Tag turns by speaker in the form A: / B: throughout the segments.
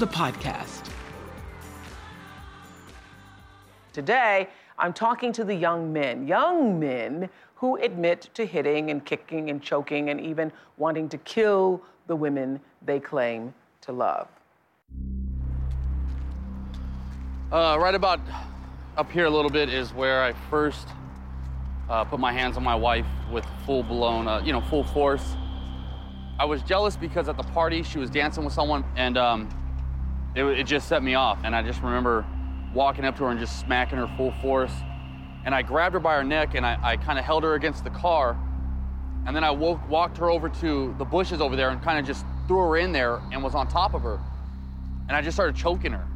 A: the podcast.
B: Today, I'm talking to the young men, young men who admit to hitting and kicking and choking and even wanting to kill the women they claim to love.
C: Uh, right about up here a little bit is where I first uh, put my hands on my wife with full blown, uh, you know, full force. I was jealous because at the party she was dancing with someone and um, it, it just set me off. And I just remember walking up to her and just smacking her full force. And I grabbed her by her neck and I, I kind of held her against the car. And then I woke, walked her over to the bushes over there and kind of just threw her in there and was on top of her. And I just started choking her.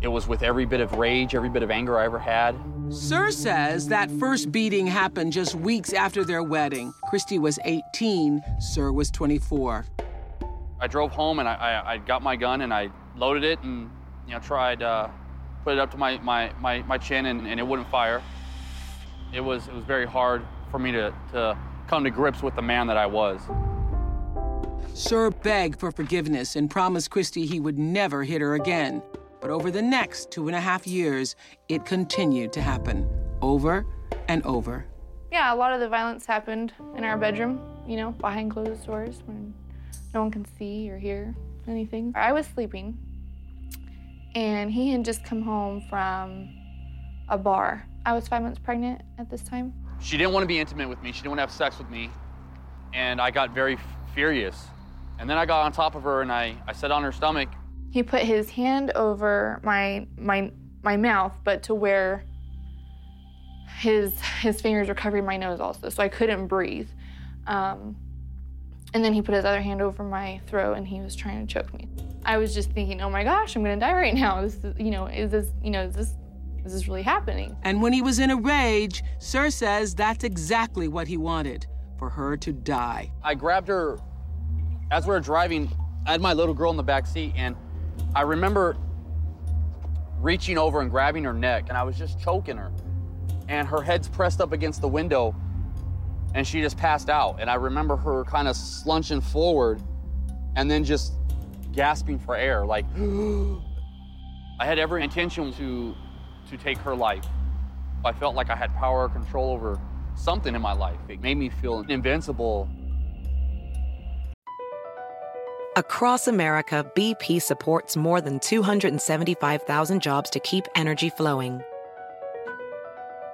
C: It was with every bit of rage, every bit of anger I ever had.
A: Sir says that first beating happened just weeks after their wedding. Christy was 18, Sir was 24.
C: I drove home and I, I, I got my gun and I loaded it and you know tried uh, put it up to my, my, my, my chin and, and it wouldn't fire. It was it was very hard for me to, to come to grips with the man that I was.
A: Sir begged for forgiveness and promised Christy he would never hit her again. But over the next two and a half years, it continued to happen over and over.
D: Yeah, a lot of the violence happened in our bedroom, you know, behind closed doors when no one can see or hear anything. I was sleeping, and he had just come home from a bar. I was five months pregnant at this time.
C: She didn't want to be intimate with me. She didn't want to have sex with me. And I got very furious. And then I got on top of her and I, I sat on her stomach
D: he put his hand over my my my mouth, but to where his his fingers were covering my nose also, so I couldn't breathe. Um, and then he put his other hand over my throat, and he was trying to choke me. I was just thinking, oh my gosh, I'm gonna die right now. This is, you know, is this, you know, is this, is this really happening?
A: And when he was in a rage, Sir says that's exactly what he wanted, for her to die.
C: I grabbed her as we were driving. I had my little girl in the back seat, and I remember reaching over and grabbing her neck, and I was just choking her. And her head's pressed up against the window, and she just passed out. And I remember her kind of slunching forward and then just gasping for air, like, I had every intention to, to take her life. I felt like I had power or control over something in my life. It made me feel invincible.
E: Across America, BP supports more than 275,000 jobs to keep energy flowing.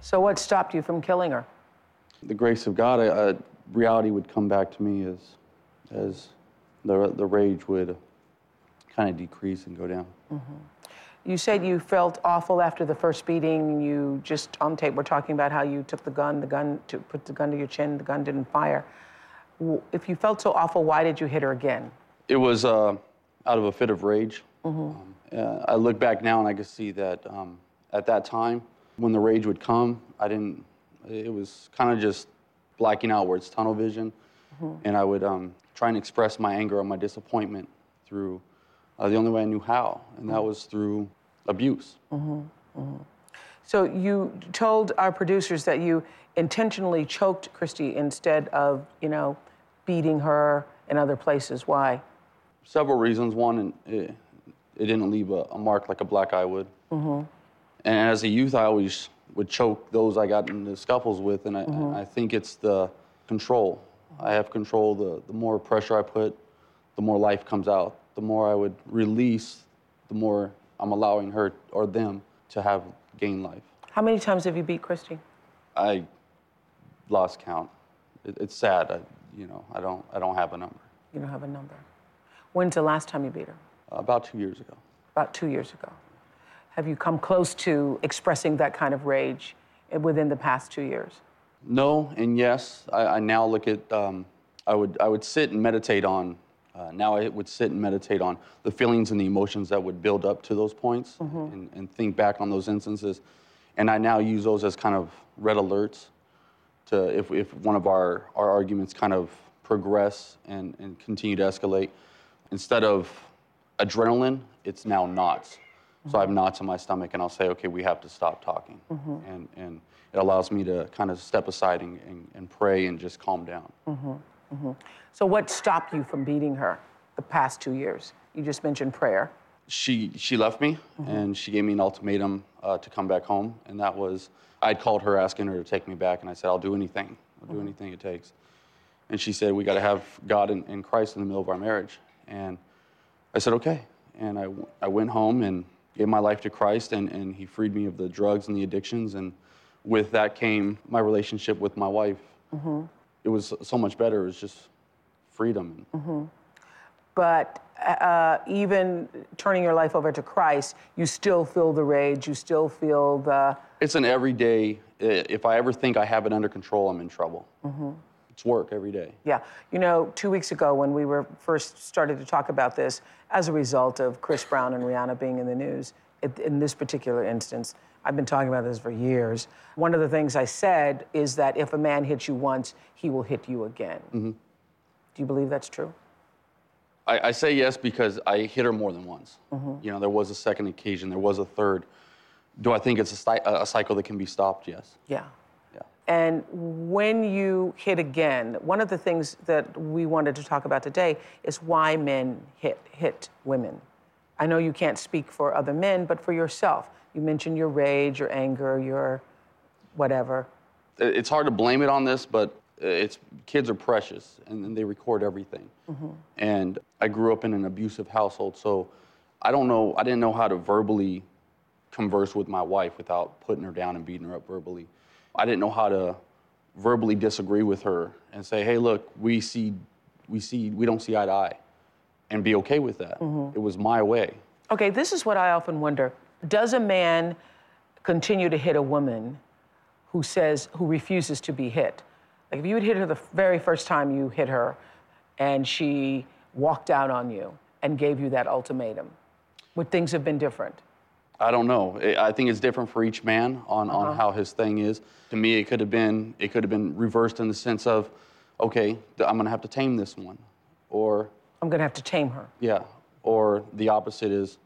B: So, what stopped you from killing her?
C: The grace of God, uh, reality would come back to me as, as the, the rage would kind of decrease and go down.
B: Mm-hmm. You said you felt awful after the first beating. You just on tape were talking about how you took the gun, the gun to put the gun to your chin. The gun didn't fire. If you felt so awful, why did you hit her again?
C: It was uh, out of a fit of rage. Mm-hmm. Um, I look back now and I can see that um, at that time, when the rage would come, I didn't. It was kind of just blacking out, where it's tunnel vision, mm-hmm. and I would um, try and express my anger or my disappointment through uh, the only way I knew how, and that was through abuse.
B: Mm-hmm. Mm-hmm. So you told our producers that you intentionally choked Christy instead of, you know, beating her in other places. Why?
C: Several reasons. One, it, it didn't leave a, a, mark like a black eye would. Mm-hmm. And as a youth, I always would choke those I got into scuffles with, and I, mm-hmm. I think it's the control. I have control. The, the more pressure I put, the more life comes out the more I would release, the more I'm allowing her or them to have gain life.
B: How many times have you beat Christy?
C: I lost count. It, it's sad. I, you know, I don't, I don't have a number.
B: You don't have a number. When's the last time you beat her?
C: About two years ago.
B: About two years ago. Have you come close to expressing that kind of rage within the past two years?
C: No, and yes. I, I now look at. Um, I would I would sit and meditate on uh, now I would sit and meditate on the feelings and the emotions that would build up to those points mm-hmm. and, and, think back on those instances. And I now use those as kind of red alerts to if, if one of our, our arguments kind of progress and, and continue to escalate. Instead of adrenaline, it's now knots. Mm-hmm. So I have knots in my stomach and I'll say, okay, we have to stop talking. Mm-hmm. And, and it allows me to kind of step aside and, and, and pray and just calm down.
B: Mm-hmm. Mm-hmm. So, what stopped you from beating her the past two years? You just mentioned prayer.
C: She she left me, mm-hmm. and she gave me an ultimatum uh, to come back home, and that was I'd called her asking her to take me back, and I said I'll do anything, I'll do mm-hmm. anything it takes. And she said we got to have God and, and Christ in the middle of our marriage, and I said okay, and I I went home and gave my life to Christ, and, and He freed me of the drugs and the addictions, and with that came my relationship with my wife. Mm-hmm it was so much better. It was just freedom. Mm-hmm.
B: But uh, even turning your life over to Christ, you still feel the rage. You still feel the.
C: It's an everyday. If I ever think I have it under control, I'm in trouble. Mm-hmm. It's work every day.
B: Yeah. You know, two weeks ago when we were first started to talk about this, as a result of Chris Brown and Rihanna being in the news, in this particular instance, I've been talking about this for years. One of the things I said is that if a man hits you once, he will hit you again. Mm-hmm. Do you believe that's true?
C: I, I, say yes because I hit her more than once. Mm-hmm. You know, there was a second occasion, there was a third. Do I think it's a, a cycle that can be stopped? Yes.
B: Yeah. And when you hit again, one of the things that we wanted to talk about today is why men hit hit women. I know you can't speak for other men, but for yourself you mentioned your rage, your anger, your whatever.
C: It's hard to blame it on this, but it's kids are precious and, and they record everything. Mm-hmm. And I grew up in an abusive household, so I don't know. I didn't know how to verbally converse with my wife without putting her down and beating her up verbally. I didn't know how to verbally disagree with her and say, "Hey, look, we see, we see, we don't see eye to eye," and be okay with that. Mm-hmm. It was my way.
B: Okay, this is what I often wonder does a man continue to hit a woman who says, who refuses to be hit? Like if you had hit her the very first time you hit her and she walked out on you and gave you that ultimatum, would things have been different?
C: I don't know. I think it's different for each man on, uh-huh. on how his thing is. To me, it could have been it could have been reversed in the sense of, okay, I'm gonna have to tame this one. Or,
B: I'm going to have to tame her.
C: yeah, or the opposite is,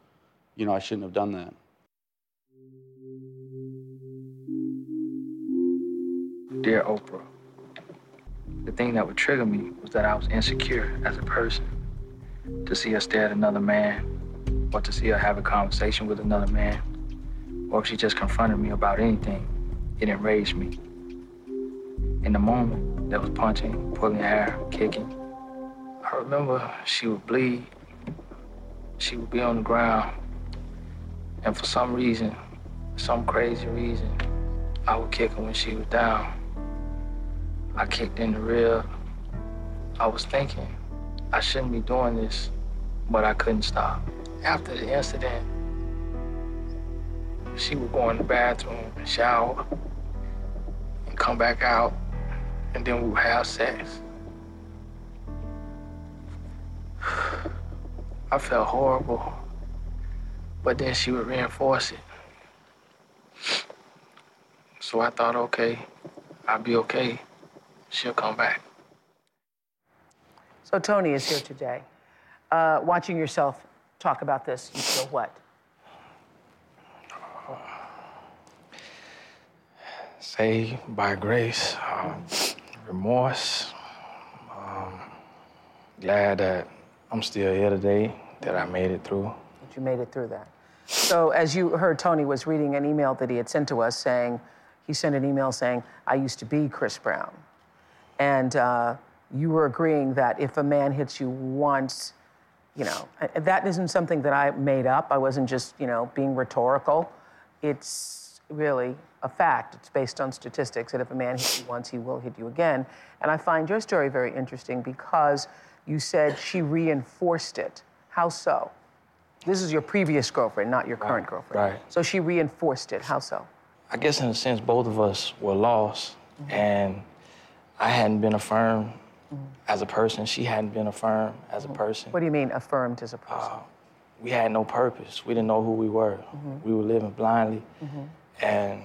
C: you know, I shouldn't have done that.
F: Dear Oprah, the thing that would trigger me was that I was insecure as a person. To see her stare at another man, or to see her have a conversation with another man, or if she just confronted me about anything, it enraged me. In the moment, there was punching, pulling hair, kicking. I remember she would bleed. She would be on the ground. And for some reason, some crazy reason, I would kick her when she was down. I kicked in the rib. I was thinking, I shouldn't be doing this, but I couldn't stop. After the incident, she would go in the bathroom and shower and come back out, and then we would have sex. I felt horrible, but then she would reinforce it. So I thought, okay, I'll be okay. She'll come back.
B: So Tony is here today. Uh, watching yourself talk about this, you feel what?
F: Saved by grace, um, remorse. Um, glad that I'm still here today, that I made it through.
B: That you made it through that. So as you heard, Tony was reading an email that he had sent to us saying, he sent an email saying, I used to be Chris Brown. And uh, you were agreeing that if a man hits you once, you know, that isn't something that I made up. I wasn't just, you know, being rhetorical. It's really a fact. It's based on statistics that if a man hits you once, he will hit you again. And I find your story very interesting because you said she reinforced it. How so? This is your previous girlfriend, not your current girlfriend.
F: Right.
B: So she reinforced it. How so?
F: I guess in a sense, both of us were lost, mm-hmm. and I hadn't been affirmed as a person. She hadn't been affirmed as a person.
B: What do you mean affirmed as a person?
F: Uh, we had no purpose. We didn't know who we were. Mm-hmm. We were living blindly, mm-hmm. and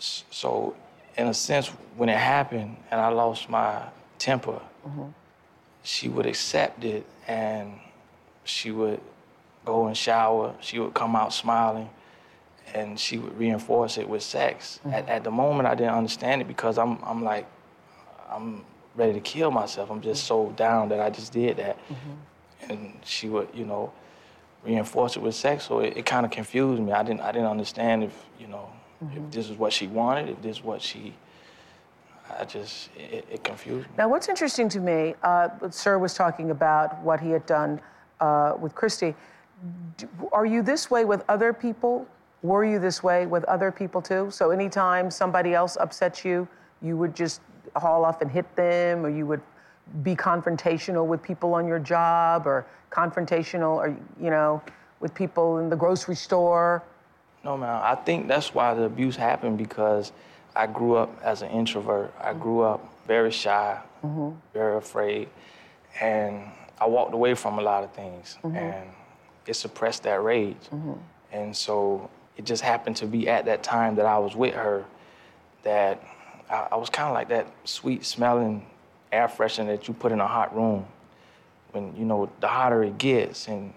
F: so, in a sense, when it happened and I lost my temper, mm-hmm. she would accept it and she would go and shower. She would come out smiling and she would reinforce it with sex. At, at the moment, I didn't understand it because I'm, I'm like, I'm ready to kill myself. I'm just so down that I just did that. And she would, you know, reinforce it with sex. So it, it kind of confused me. I didn't, I didn't understand if, you know, if this is what she wanted, if this is what she, I just, it, it confused me.
B: Now, what's interesting to me, uh, Sir was talking about what he had done uh, with Christy. Are you this way with other people? Were you this way with other people too? So anytime somebody else upsets you, you would just haul off and hit them, or you would be confrontational with people on your job, or confrontational, or you know, with people in the grocery store.
F: No, man. I think that's why the abuse happened because I grew up as an introvert. I grew up very shy, mm-hmm. very afraid, and I walked away from a lot of things, mm-hmm. and it suppressed that rage. Mm-hmm. And so it just happened to be at that time that I was with her that I, I was kind of like that sweet smelling air freshener that you put in a hot room. When you know the hotter it gets and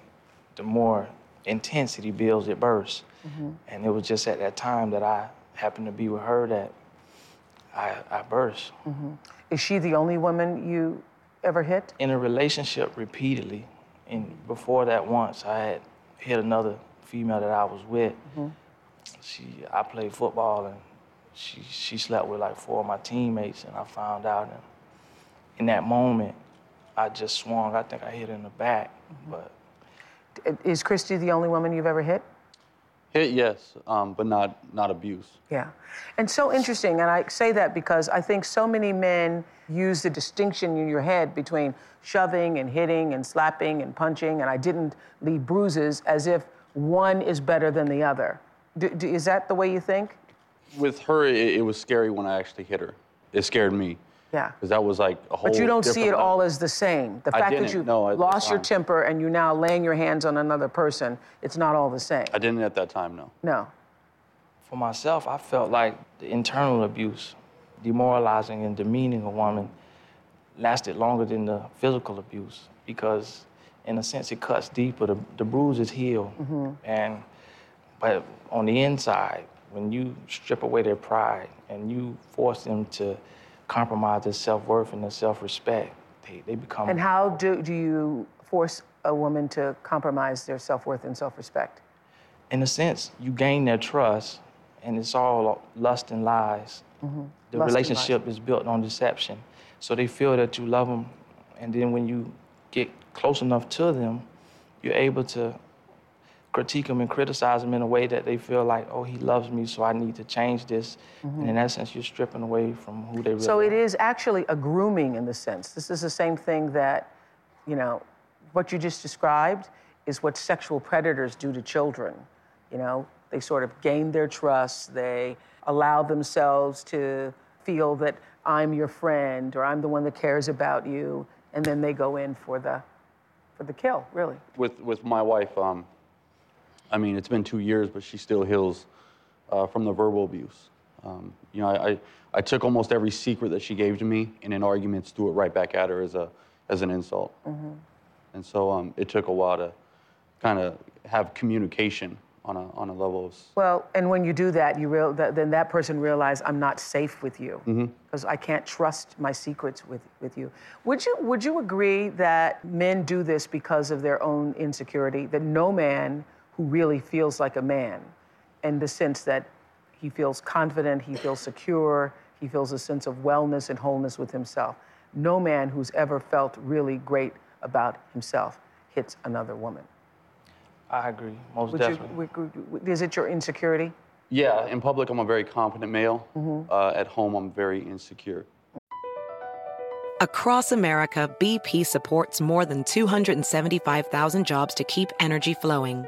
F: the more intensity builds, it bursts. Mm-hmm. And it was just at that time that I happened to be with her that I, I burst. Mm-hmm.
B: Is she the only woman you ever hit?
F: In a relationship repeatedly, and before that once, I had hit another female that I was with. Mm-hmm. She, I played football, and she, she slept with like four of my teammates, and I found out. And in that moment, I just swung. I think I hit her in the back, but
B: Is Christy the only woman you've ever hit?
C: Hit, yes, um, but not, not abuse.
B: Yeah. And so interesting, and I say that because I think so many men use the distinction in your head between shoving and hitting and slapping and punching, and I didn't leave bruises as if one is better than the other. Do, do, is that the way you think?
C: With her, it, it was scary when I actually hit her. It scared me.
B: Yeah.
C: Because that was like a whole
B: But you don't see it
C: level.
B: all as the same. The fact that
C: didn't,
B: you
C: no, at the
B: lost your
C: time.
B: temper and you now laying your hands on another person, it's not all the same.
C: I didn't at that time, no.
B: No.
F: for myself, I felt like the internal abuse demoralizing and demeaning a woman lasted longer than the physical abuse because, in a sense, it cuts deeper. The, the bruises heal,
B: Mhm.
F: and but on the inside, when you strip away their pride and you force them to compromise their self worth and their self respect, they, they become.
B: And how do, do you force a woman to compromise their self worth and self respect?
F: in a sense, you gain their trust, and it's all lust and lies.
B: Mhm.
F: The
B: Lust
F: relationship is built on deception. So they feel that you love them, and then when you get close enough to them, you're able to critique them and criticize them in a way that they feel like, oh, he loves me, so I need to change this. And in that sense, you're stripping away from who they really
B: So
F: are.
B: it is actually a grooming in the sense. This is the same thing that, you know, what you just described is what sexual predators do to children. You know, they sort of gain their trust, they allow themselves to feel that I'm your friend or I'm the one that cares about you, and then they go in for the for the kill, really.
C: with with my wife, um, I mean, it's been two years, but she still heals uh, from the verbal abuse. Um, you know, I, I I took almost every secret that she gave to me, and in arguments, threw it right back at her as a as an insult.
B: Mm-hmm.
C: And so um, it took a while to kind of have communication on a on a level of.
B: Well, and when you do that, you real that, then that person realizes I'm not safe with you because I can't trust my secrets with, with you. Would you would you agree that men do this because of their own insecurity? That no man who really feels like a man, in the sense that he feels confident, he feels secure, he feels a sense of wellness and wholeness with himself. No man who's ever felt really great about himself hits another woman.
F: I agree, most
B: Would
F: definitely.
B: would- would- is it your insecurity?
C: Yeah, in public, I'm a very confident male.
B: Mhm.
C: Uh, at home, I'm very insecure.
E: Across America, BP supports more than 275,000 jobs to keep energy flowing.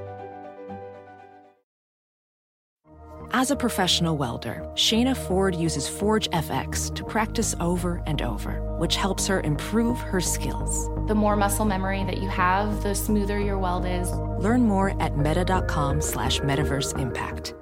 G: As a professional welder, Shayna Ford uses Forge FX to practice over and over, which helps her improve her skills.
H: The more muscle memory that you have, the smoother your weld is.
G: Learn more at meta.com slash metaverse impact.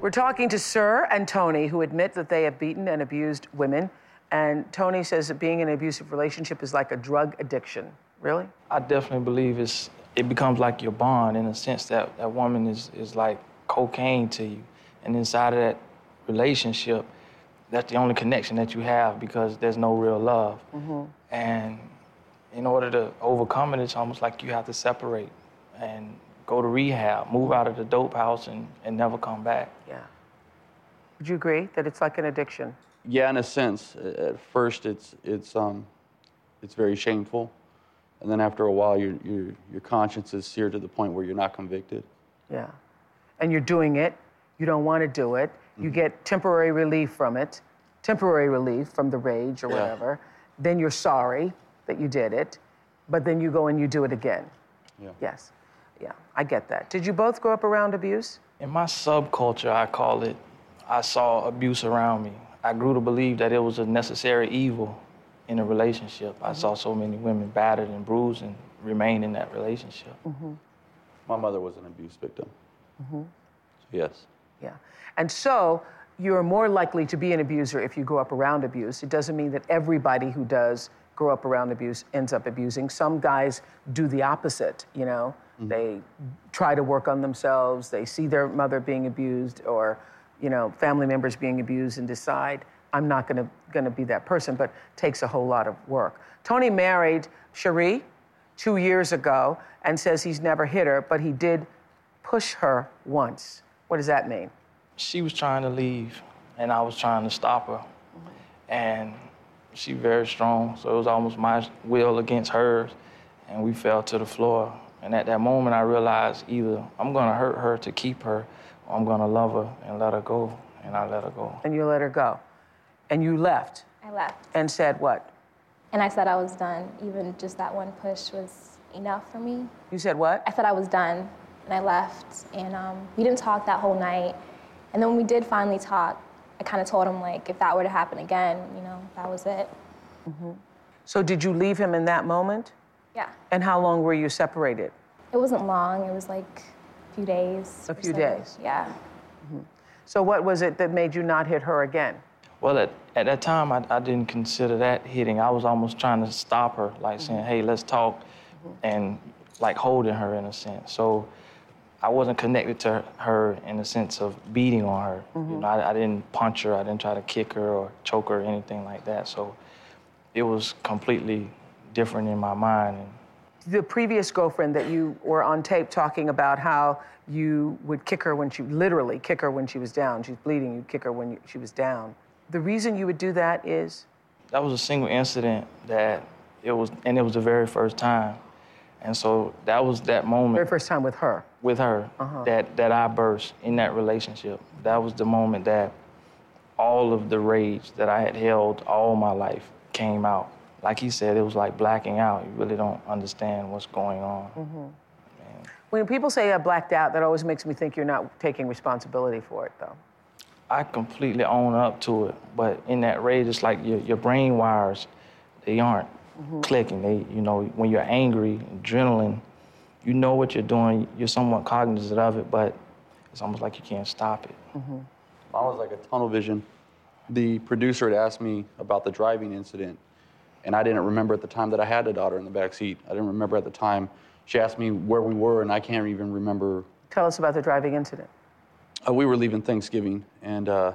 B: We're talking to Sir and Tony, who admit that they have beaten and abused women. And Tony says that being in an abusive relationship is like a drug addiction. Really?
F: I definitely believe it's it becomes like your bond in a sense that that woman is is like cocaine to you, and inside of that relationship, that's the only connection that you have because there's no real love.
B: Mm-hmm.
F: And in order to overcome it, it's almost like you have to separate and go to rehab, move out of the dope house, and, and never come back.
B: Yeah. Would you agree that it's like an addiction?
C: Yeah, in a sense. At first, it's it's um, it's very shameful, and then after a while, your your your conscience is seared to the point where you're not convicted.
B: Yeah. And you're doing it. You don't want to do it. You mm-hmm. get temporary relief from it, temporary relief from the rage or
C: Yeah.
B: whatever. Then you're sorry that you did it, but then you go and you do it again.
C: Yeah.
B: Yes. Yeah, I get that. Did you both grow up around abuse?
F: In my subculture, I call it, I saw abuse around me. I grew to believe that it was a necessary evil in a relationship. I saw so many women battered and bruised and remain in that relationship.
B: Mm-hmm.
C: My mother was an abuse victim.
B: Mm-hmm.
C: Yes.
B: Yeah. And so you're more likely to be an abuser if you grow up around abuse. It doesn't mean that everybody who does grow up around abuse ends up abusing. Some guys do the opposite, you know. They try to work on themselves, they see their mother being abused or, you know, family members being abused and decide, I'm not gonna, gonna be that person, but takes a whole lot of work. Tony married Cherie two years ago and says he's never hit her, but he did push her once. What does that mean?
F: She was trying to leave, and I was trying to stop her. And she very strong, so it was almost my will against hers, and we fell to the floor. And at that moment, I realized either I'm gonna hurt her to keep her, or I'm gonna love her and let her go, and I let her go.
B: And you let her go. And you left
I: I left.
B: and said what?
I: And I said I was done. Even just that one push was enough for me.
B: You said what?
I: I said I was done, and I left. And um, we didn't talk that whole night. And then when we did finally talk, I kind of told him like, if that were to happen again, you know, that was it.
B: Mm-hmm. So did you leave him in that moment?
I: Yeah.
B: And how long were you separated?
I: It wasn't long. It was like a few days.
B: A few so. days.
I: Yeah.
B: Mm-hmm. So what was it that made you not hit her again?
F: Well, at, at that time, I, I didn't consider that hitting. I was almost trying to stop her, like mm-hmm. saying, hey, let's talk, mm-hmm. and like holding her in a sense. So I wasn't connected to her in the sense of beating on her. Mm-hmm. You know, I, I, didn't punch her, I didn't try to kick her or choke her or anything like that. So it was completely different in my mind. And
B: the previous girlfriend that you were on tape talking about how you would kick her when she literally kick her when she was down. She's bleeding. You'd kick her when you, she was down. The reason you would do that is
F: that was a single incident that it was, and it was the very first time. And so that was that moment.
B: Very first time with her.
F: With her, uh-huh. that that I burst in that relationship. That was the moment that all of the rage that I had held all my life came out. Like he said, it was like blacking out. You really don't understand what's going on. Mm-hmm.
B: When people say I blacked out, that always makes me think you're not taking responsibility for it, though.
F: I completely own up to it, but in that rage, it's like your, your brain wires, they aren't mm-hmm. clicking. They, you know, when you're angry, adrenaline, you know what you're doing. You're somewhat cognizant of it, but it's almost like you can't stop it.
C: Mm-hmm. Mine was like a tunnel vision. The producer had asked me about the driving incident, and I didn't remember at the time that I had a daughter in the back seat. I didn't remember at the time she asked me where we were, and I can't even remember.
B: Tell us about the driving incident.
C: Uh, we were leaving Thanksgiving, and uh,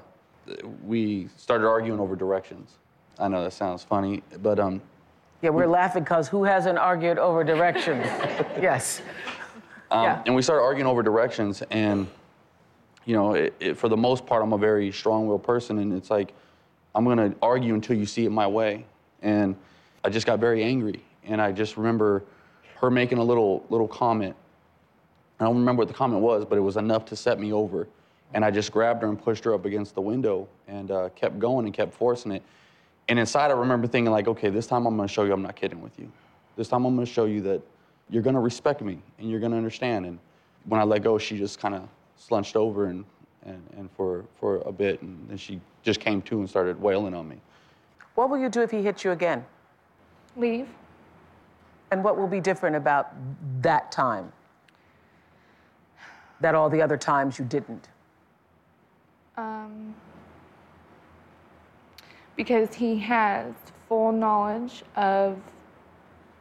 C: we started arguing over directions. I know that sounds funny, but um.
B: Yeah, we're we, laughing because who hasn't argued over directions? yes.
C: Um, yeah. And we started arguing over directions, and you know, it, it, for the most part, I'm a very strong-willed person, and it's like I'm gonna argue until you see it my way. And I just got very angry, and I just remember her making a little little comment. I don't remember what the comment was, but it was enough to set me over. And I just grabbed her and pushed her up against the window and uh, kept going and kept forcing it. And inside, I remember thinking like, okay, this time I'm going to show you I'm not kidding with you. This time I'm going to show you that you're going to respect me and you're going to understand. And when I let go, she just kind of slunched over and, and, and for, for a bit, and then she just came to and started wailing on me.
B: What will you do if he hits you again?
D: Leave.
B: And what will be different about that time that all the other times you didn't?
D: Um, because he has full knowledge of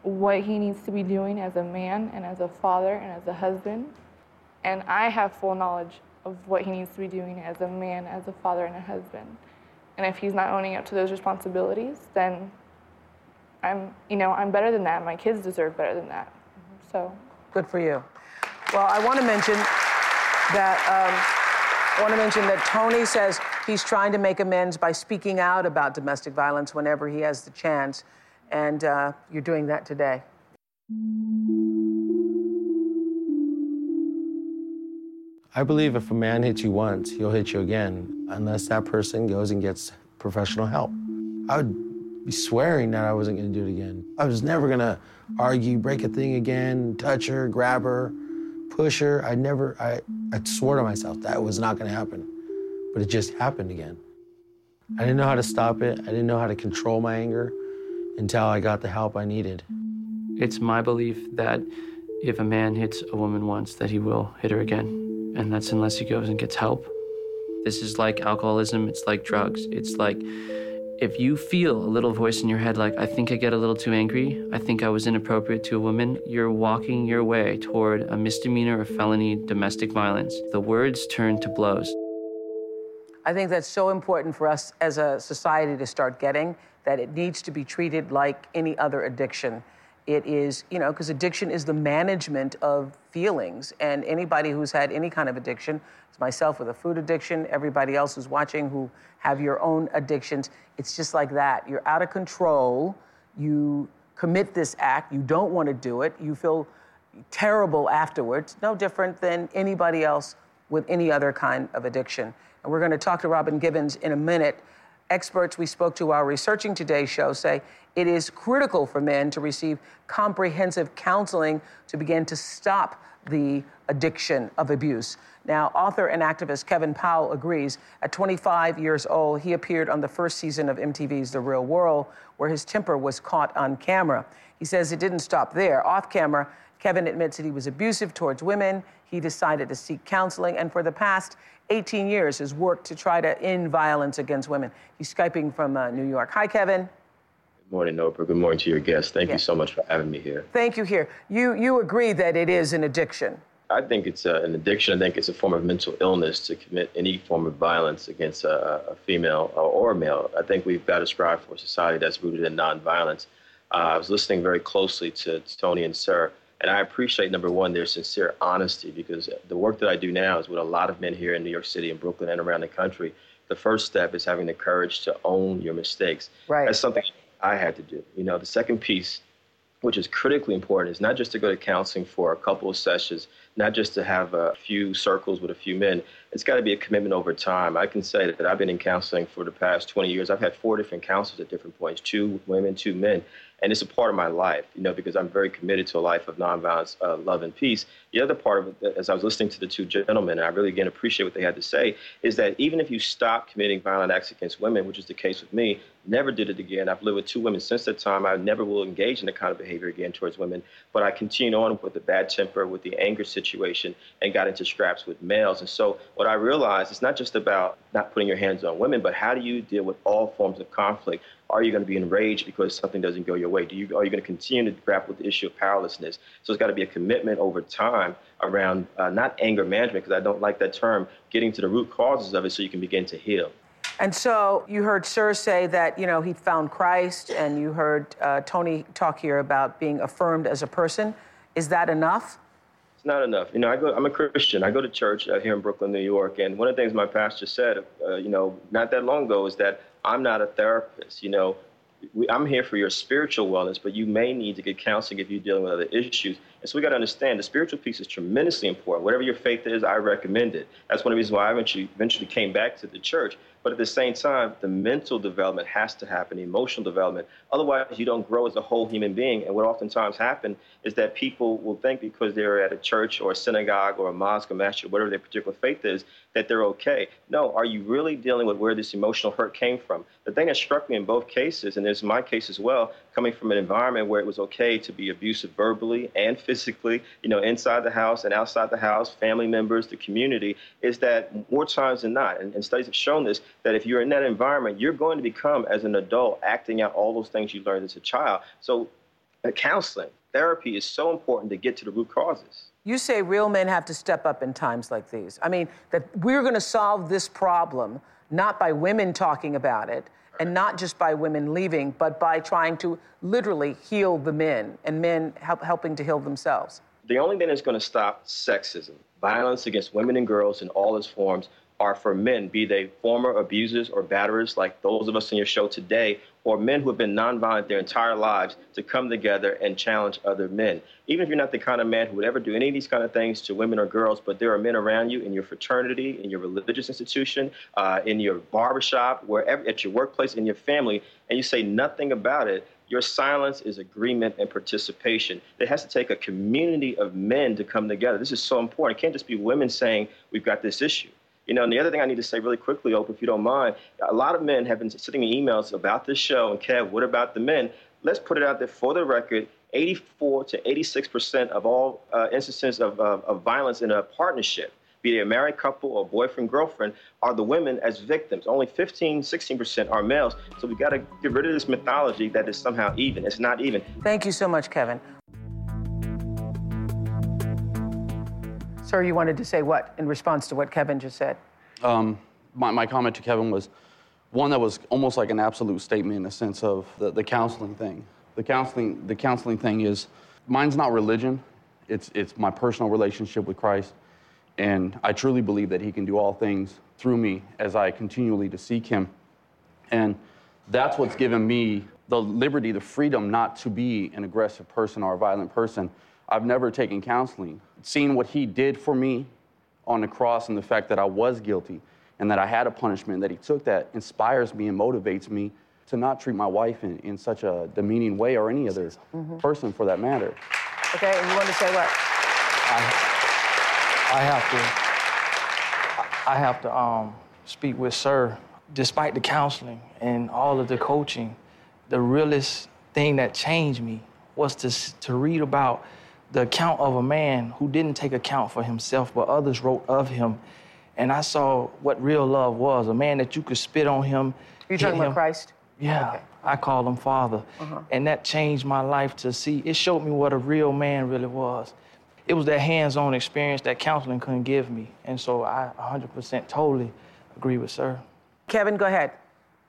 D: what he needs to be doing as a man and as a father and as a husband. And I have full knowledge of what he needs to be doing as a man, as a father, and a husband. And if he's not owning up to those responsibilities, then I'm, you know, I'm better than that. My kids deserve better than that. So.
B: Good for you. Well, I want to mention that um, I want to mention that Tony says he's trying to make amends by speaking out about domestic violence whenever he has the chance, and uh, you're doing that today.
J: I believe if a man hits you once, he'll hit you again, unless that person goes and gets professional help. I would be swearing that I wasn't gonna do it again. I was never gonna argue, break a thing again, touch her, grab her, push her. I never, I, I swore to myself that was not gonna happen. But it just happened again. I didn't know how to stop it. I didn't know how to control my anger until I got the help I needed.
K: It's my belief that if a man hits a woman once, that he will hit her again. And that's unless he goes and gets help. This is like alcoholism, it's like drugs. It's like if you feel a little voice in your head like, I think I get a little too angry, I think I was inappropriate to a woman, you're walking your way toward a misdemeanor or felony domestic violence. The words turn to blows.
B: I think that's so important for us as a society to start getting that it needs to be treated like any other addiction. It is, you know, because addiction is the management of feelings. And anybody who's had any kind of addiction, it's myself with a food addiction, everybody else who's watching who have your own addictions, it's just like that. You're out of control. You commit this act. You don't want to do it. You feel terrible afterwards. No different than anybody else with any other kind of addiction. And we're going to talk to Robin Givens in a minute. Experts we spoke to while researching today's show say it is critical for men to receive comprehensive counseling to begin to stop the addiction of abuse. Now, author and activist Kevin Powell agrees. At 25 years old, he appeared on the first season of MTV's The Real World, where his temper was caught on camera. He says it didn't stop there. Off camera, Kevin admits that he was abusive towards women. He decided to seek counseling, and for the past 18 years has worked to try to end violence against women. He's Skyping from uh, New York. Hi, Kevin.
L: Good morning, Oprah. Good morning to your guests. Thank
B: Yeah.
L: you so much for having me here.
B: Thank you. Here, you you agree that it is an addiction.
L: I think it's uh, an addiction. I think it's a form of mental illness to commit any form of violence against a, a female or, or a male. I think we've got to strive for a society that's rooted in nonviolence. Uh, I was listening very closely to Tony and Sir, and I appreciate number one their sincere honesty because the work that I do now is with a lot of men here in New York City and Brooklyn and around the country. The first step is having the courage to own your mistakes.
B: Right.
L: That's something I had to do. You know, the second piece which is critically important, is not just to go to counseling for a couple of sessions, not just to have a few circles with a few men. It's got to be a commitment over time. I can say that I've been in counseling for the past 20 years. I've had four different counselors at different points two women, two men. And it's a part of my life, you know, because I'm very committed to a life of nonviolence, uh, love, and peace. The other part of it, as I was listening to the two gentlemen, and I really again appreciate what they had to say, is that even if you stop committing violent acts against women, which is the case with me, never did it again. I've lived with two women since that time. I never will engage in that kind of behavior again towards women. But I continue on with the bad temper, with the anger situation, and got into scraps with males. And so what I realized is not just about not putting your hands on women, but how do you deal with all forms of conflict? Are you going to be enraged because something doesn't go your way? Do you, are you going to continue to grapple with the issue of powerlessness? So it's got to be a commitment over time around uh, not anger management, because I don't like that term, getting to the root causes of it so you can begin to heal.
B: And so you heard Sir say that you know he found Christ, and you heard uh, Tony talk here about being affirmed as a person. Is that enough?
L: It's not enough. You know, I go, I'm a Christian. I go to church uh, here in Brooklyn, New York, and one of the things my pastor said, uh, you know, not that long ago, is that I'm not a therapist. You know, we, I'm here for your spiritual wellness, but you may need to get counseling if you're dealing with other issues. And so we got to understand the spiritual piece is tremendously important. Whatever your faith is, I recommend it. That's one of the reasons why I eventually, eventually came back to the church. But at the same time, the mental development has to happen, emotional development. Otherwise, you don't grow as a whole human being. And what oftentimes happens is that people will think because they're at a church or a synagogue or a mosque or masjid, whatever their particular faith is, that they're okay. No, are you really dealing with where this emotional hurt came from? The thing that struck me in both cases, and it's my case as well, coming from an environment where it was okay to be abusive verbally and physically, you know, inside the house and outside the house, family members, the community, is that more times than not, and, and studies have shown this, that if you're in that environment, you're going to become, as an adult, acting out all those things you learned as a child. So, uh, counseling, therapy is so important to get to the root causes.
B: You say real men have to step up in times like these. I mean, that we're going to solve this problem not by women talking about it and not just by women leaving, but by trying to literally heal the men and men help, helping to heal themselves.
L: The only thing that's going to stop sexism, violence against women and girls in all its forms, are for men, be they former abusers or batterers like those of us in your show today, or men who have been nonviolent their entire lives to come together and challenge other men. Even if you're not the kind of man who would ever do any of these kind of things to women or girls, but there are men around you in your fraternity, in your religious institution, uh, in your barbershop, wherever, at your workplace, in your family, and you say nothing about it, your silence is agreement and participation. It has to take a community of men to come together. This is so important. It can't just be women saying, we've got this issue. You know, and the other thing I need to say really quickly, Oprah, if you don't mind, a lot of men have been sending me emails about this show, and Kev, what about the men? Let's put it out there for the record. 84 to 86% of all uh, instances of, of, of violence in a partnership, be they a married couple or boyfriend, girlfriend, are the women as victims. Only 15, 16% are males. So we got to get rid of this mythology that is somehow even. It's not even.
B: Thank you so much, Kevin. Sir, you wanted to say what in response to what Kevin just said?
M: Um, my, my comment to Kevin was one that was almost like an absolute statement in the sense of the, the counseling thing. The counseling, the counseling thing is, mine's not religion. It's, it's my personal relationship with Christ. And I truly believe that he can do all things through me as I continually to seek him. And that's what's given me the liberty, the freedom not to be an aggressive person or a violent person. I've never taken counseling. Seeing what he did for me on the cross and the fact that I was guilty and that I had a punishment, that he took that, inspires me and motivates me to not treat my wife in, in such a demeaning way or any other
B: Mhm.
M: person for that matter.
B: Okay, and you want to say what?
F: I have to. I have to um, speak with Sir. Despite the counseling and all of the coaching, the realest thing that changed me was to to read about the account of a man who didn't take account for himself, but others wrote of him. And I saw what real love was—a man that you could spit on him.
B: You're talking about. Christ?
F: Yeah, I call him Father.
B: Uh-huh.
F: And that changed my life to see. It showed me what a real man really was. It was that hands on experience that counseling couldn't give me. And so I 100% totally agree with Sir.
B: Kevin, go ahead.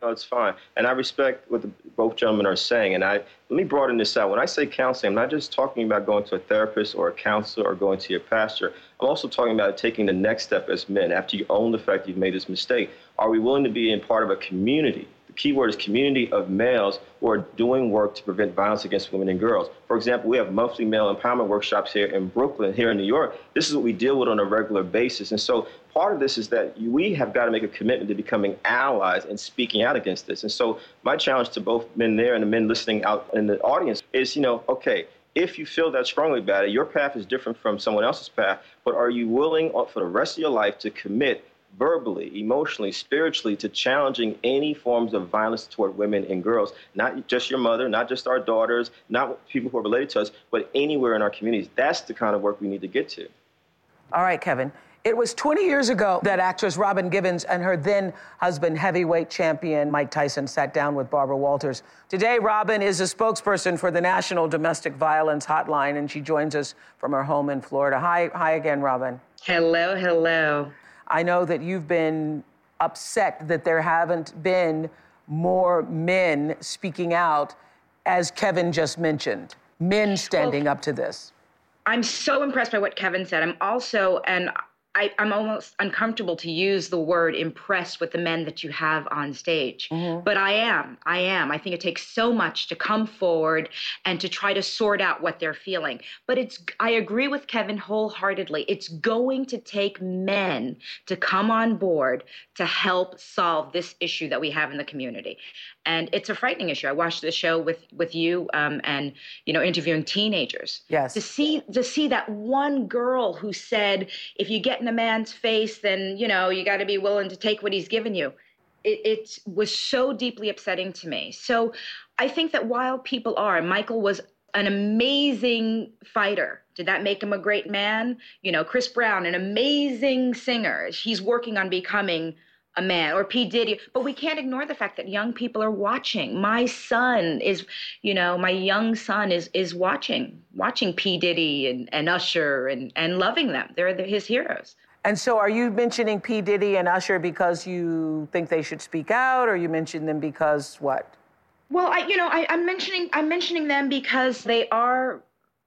L: No, it's fine. And I respect what the, both gentlemen are saying. And I let me broaden this out. When I say counseling, I'm not just talking about going to a therapist or a counselor or going to your pastor. I'm also talking about taking the next step as men after you own the fact you've made this mistake. Are we willing to be in part of a community? The key word is community of males who are doing work to prevent violence against women and girls. For example, we have monthly male empowerment workshops here in Brooklyn, here in New York. This is what we deal with on a regular basis. And so part of this is that we have got to make a commitment to becoming allies and speaking out against this. And so my challenge to both men there and the men listening out in the audience is, you know, okay, if you feel that strongly about it, your path is different from someone else's path, but are you willing uh, for the rest of your life to commit verbally, emotionally, spiritually to challenging any forms of violence toward women and girls, not just your mother, not just our daughters, not people who are related to us, but anywhere in our communities. That's the kind of work we need to get to.
B: All right, Kevin. It was 20 years ago that actress Robin Givens and her then husband, heavyweight champion Mike Tyson, sat down with Barbara Walters. Today, Robin is a spokesperson for the National Domestic Violence Hotline, and she joins us from her home in Florida. Hi, hi again, Robin.
N: Hello, hello.
B: I know that you've been upset that there haven't been more men speaking out, as Kevin just mentioned, men standing up to this.
N: I'm so impressed by what Kevin said. I'm also, and I, I'm almost uncomfortable to use the word impressed with the men that you have on stage. But I am. I am. I think it takes so much to come forward and to try to sort out what they're feeling. But it's, I agree with Kevin wholeheartedly. It's going to take men to come on board to help solve this issue that we have in the community. And it's a frightening issue. I watched the show with, with you um, and, you know, interviewing teenagers.
B: Yes.
N: To see, to see that one girl who said, if you get in a man's face, then, you know, you got to be willing to take what he's given you. It, it was so deeply upsetting to me. So I think that while people are, Michael was an amazing fighter. Did that make him a great man? You know, Chris Brown, an amazing singer. He's working on becoming a man or P. Diddy. But we can't ignore the fact that young people are watching. My son is, you know, my young son is is watching, watching P. Diddy and, and Usher and, and loving them. They're the, his heroes.
B: And so, are you mentioning P. Diddy and Usher because you think they should speak out, or you mention them because what?
N: Well, I, you know, I, I'm mentioning I'm mentioning them because they are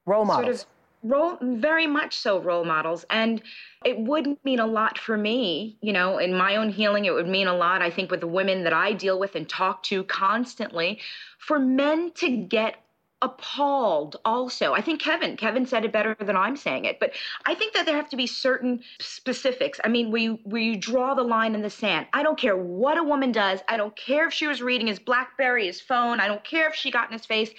B: role
N: sort
B: models.
N: of role very much so role models. And it would mean a lot for me you know in my own healing it would mean a lot i think with the women that i deal with and talk to constantly for men to get appalled also. I think kevin kevin said it better than i'm saying it but i think that there have to be certain specifics. I mean where you where you draw the line in the sand. I don't care what a woman does. I don't care if she was reading his blackberry his phone. I don't care if she got in his face.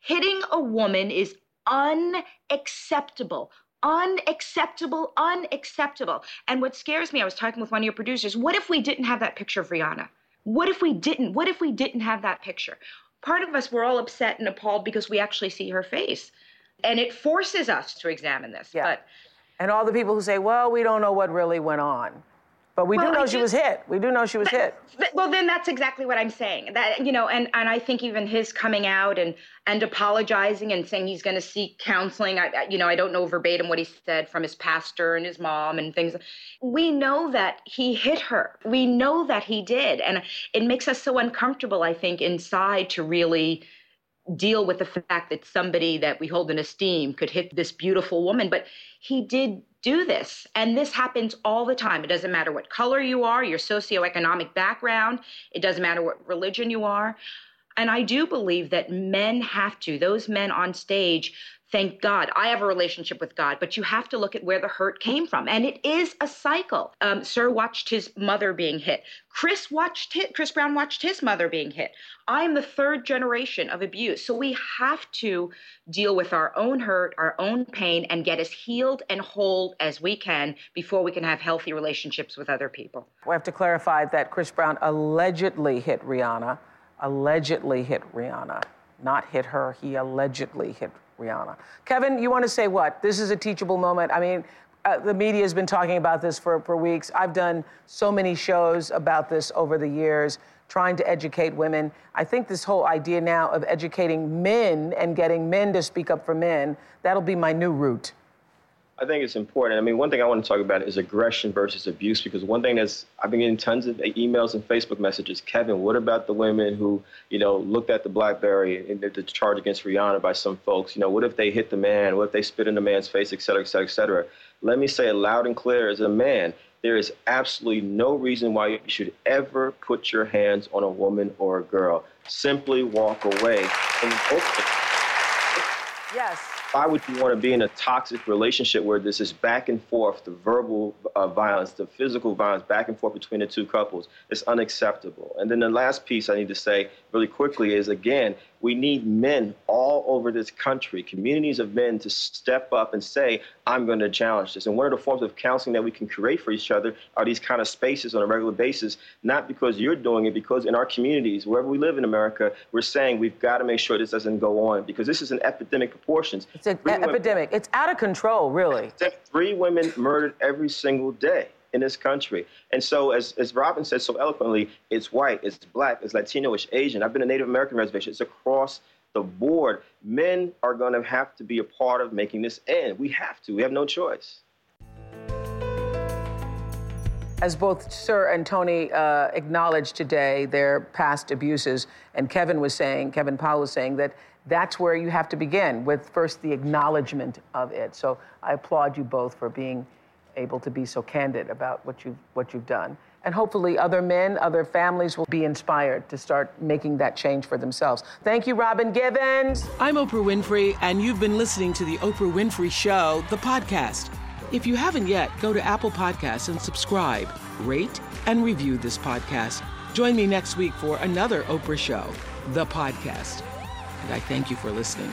N: Hitting a woman is unacceptable. Unacceptable, unacceptable. And what scares me, I was talking with one of your producers, what if we didn't have that picture of Rihanna? What if we didn't? What if we didn't have that picture? Part of us, we're all upset and appalled because we actually see her face. And it forces us to examine this.
B: Yeah.
N: But
B: And all the people who say, well, we don't know what really went on. But we
N: Well,
B: do know
N: I
B: she
N: do-
B: was hit. We do know she was hit.
N: Th- well then that's exactly what i'm saying. That you know and and i think even his coming out and and apologizing and saying he's going to seek counseling I you know i don't know verbatim what he said from his pastor and his mom and things. We know that he hit her. We know that he did. And it makes us so uncomfortable i think inside to really deal with the fact that somebody that we hold in esteem could hit this beautiful woman. But he did do this. And this happens all the time. It doesn't matter what color you are your socioeconomic background it doesn't matter what religion you are. And i do believe that men have to those men on stage Thank God. I have a relationship with God, but you have to look at where the hurt came from. And it is a cycle. Um, Sir watched his mother being hit. Chris watched Chris Brown watched his mother being hit. I am the third generation of abuse. So we have to deal with our own hurt, our own pain, and get as healed and whole as we can before we can have healthy relationships with other people.
B: We have to clarify that Chris Brown allegedly hit Rihanna, allegedly hit Rihanna, not hit her. He allegedly hit Rihanna. Kevin, you want to say what? This is a teachable moment. I mean, uh, the media has been talking about this for, for weeks. I've done so many shows about this over the years, trying to educate women. I think this whole idea now of educating men and getting men to speak up for men, that'll be my new route.
L: I think it's important. I mean, one thing I want to talk about is aggression versus abuse because one thing that's I've been getting tons of emails and Facebook messages. Kevin, what about the women who you know looked at the BlackBerry and the, charge against Rihanna by some folks? You know, what if they hit the man? What if they spit in the man's face, et cetera, et cetera, et cetera? Let me say it loud and clear as a man. There is absolutely no reason why you should ever put your hands on a woman or a girl. Simply walk away.
B: Yes
L: why would you want to be in a toxic relationship where this is back and forth, the verbal uh, violence, the physical violence, back and forth between the two couples? It's unacceptable. And then the last piece I need to say really quickly is again, we need men all over this country, communities of men, to step up and say, I'm going to challenge this. And one of the forms of counseling that we can create for each other are these kind of spaces on a regular basis, not because you're doing it, because in our communities, wherever we live in America, we're saying we've got to make sure this doesn't go on because this is an epidemic proportions.
B: It's an epidemic. It's out of control, really.
L: Three women murdered every single day in this country. And so, as, as Robin said so eloquently, it's white, it's black, it's Latino, it's Asian. I've been a Native American reservation. It's across the board. Men are going to have to be a part of making this end. We have to. We have no choice.
B: As both Sir and Tony uh, acknowledged today their past abuses, and Kevin was saying, Kevin Powell was saying that that's where you have to begin with first the acknowledgement of it. So I applaud you both for being able to be so candid about what you've, what you've done. And hopefully, other men, other families will be inspired to start making that change for themselves. Thank you, Robin Givens.
A: I'm Oprah Winfrey, and you've been listening to The Oprah Winfrey Show, the podcast. If you haven't yet, go to Apple Podcasts and subscribe, rate, and review this podcast. Join me next week for another Oprah Show, the podcast. And I thank you for listening.